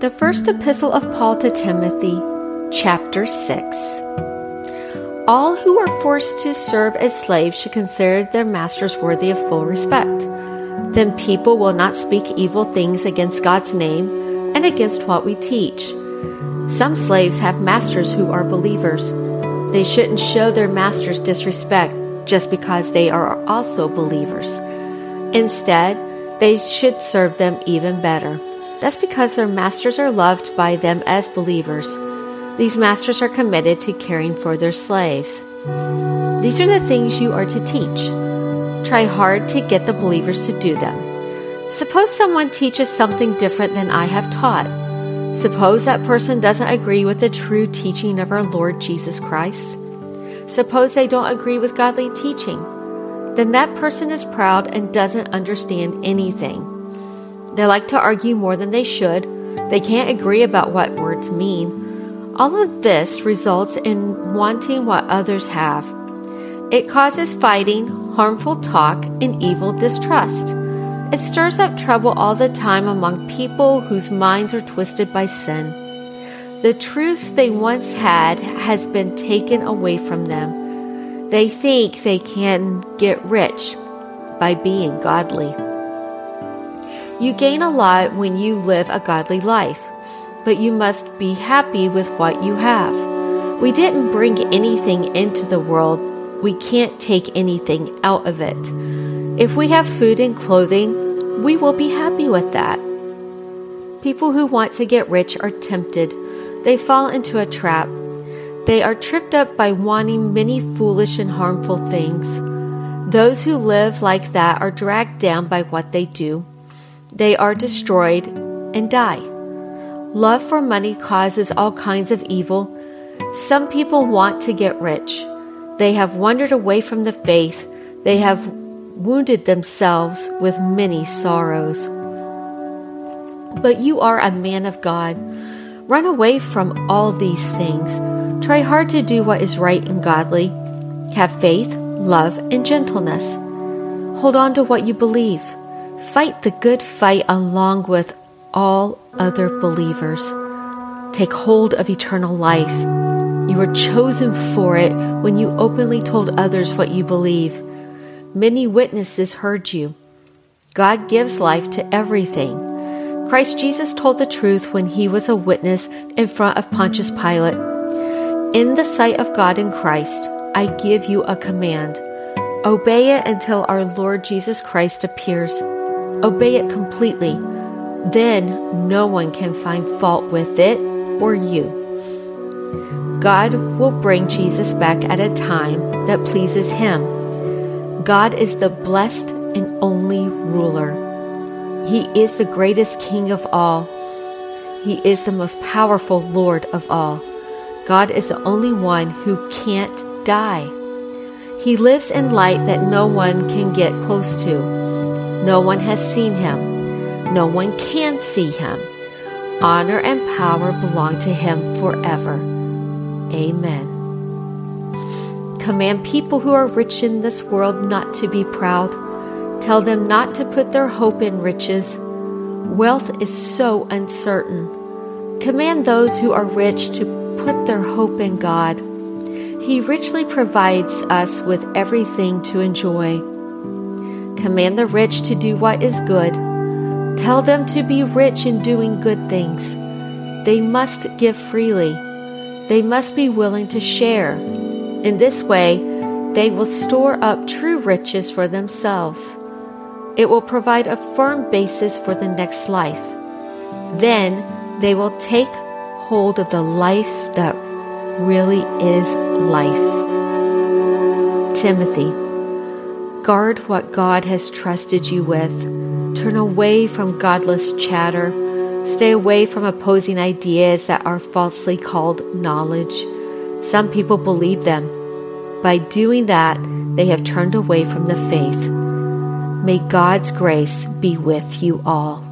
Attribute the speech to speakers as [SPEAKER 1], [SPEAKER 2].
[SPEAKER 1] The First Epistle of Paul to Timothy, Chapter 6. All who are forced to serve as slaves should consider their masters worthy of full respect. Then people will not speak evil things against God's name and against what we teach. Some slaves have masters who are believers. They shouldn't show their masters disrespect just because they are also believers. Instead, they should serve them even better. That's because their masters are loved by them as believers. These masters are committed to caring for their slaves. These are the things you are to teach. Try hard to get the believers to do them. Suppose someone teaches something different than I have taught. Suppose that person doesn't agree with the true teaching of our Lord Jesus Christ. Suppose they don't agree with godly teaching. Then that person is proud and doesn't understand anything. They like to argue more than they should. They can't agree about what words mean. All of this results in wanting what others have. It causes fighting, harmful talk, and evil distrust. It stirs up trouble all the time among people whose minds are twisted by sin. The truth they once had has been taken away from them. They think they can get rich by being godly. You gain a lot when you live a godly life, but you must be happy with what you have. We didn't bring anything into the world, we can't take anything out of it. If we have food and clothing, we will be happy with that. People who want to get rich are tempted. They fall into a trap. They are tripped up by wanting many foolish and harmful things. Those who live like that are dragged down by what they do they are destroyed and die. Love for money causes all kinds of evil. Some people want to get rich. They have wandered away from the faith. They have wounded themselves with many sorrows. But you are a man of God. Run away from all these things. Try hard to do what is right and godly. Have faith, love, and gentleness. Hold on to what you believe. Fight the good fight along with all other believers. Take hold of eternal life. You were chosen for it when you openly told others what you believe. Many witnesses heard you. God gives life to everything. Christ Jesus told the truth when he was a witness in front of Pontius Pilate. In the sight of God and Christ, I give you a command. Obey it until our Lord Jesus Christ appears. Obey it completely. Then no one can find fault with it or you. God will bring Jesus back at a time that pleases Him. God is the blessed and only ruler. He is the greatest King of all. He is the most powerful Lord of all. God is the only one who can't die. He lives in light that no one can get close to. No one has seen him. No one can see him. Honor and power belong to him forever. Amen. Command people who are rich in this world not to be proud. Tell them not to put their hope in riches. Wealth is so uncertain. Command those who are rich to put their hope in God. He richly provides us with everything to enjoy. Command the rich to do what is good. Tell them to be rich in doing good things. They must give freely. They must be willing to share. In this way, they will store up true riches for themselves. It will provide a firm basis for the next life. Then they will take hold of the life that really is life. Timothy Guard what God has trusted you with. Turn away from godless chatter. Stay away from opposing ideas that are falsely called knowledge. Some people believe them. By doing that, they have turned away from the faith. May God's grace be with you all.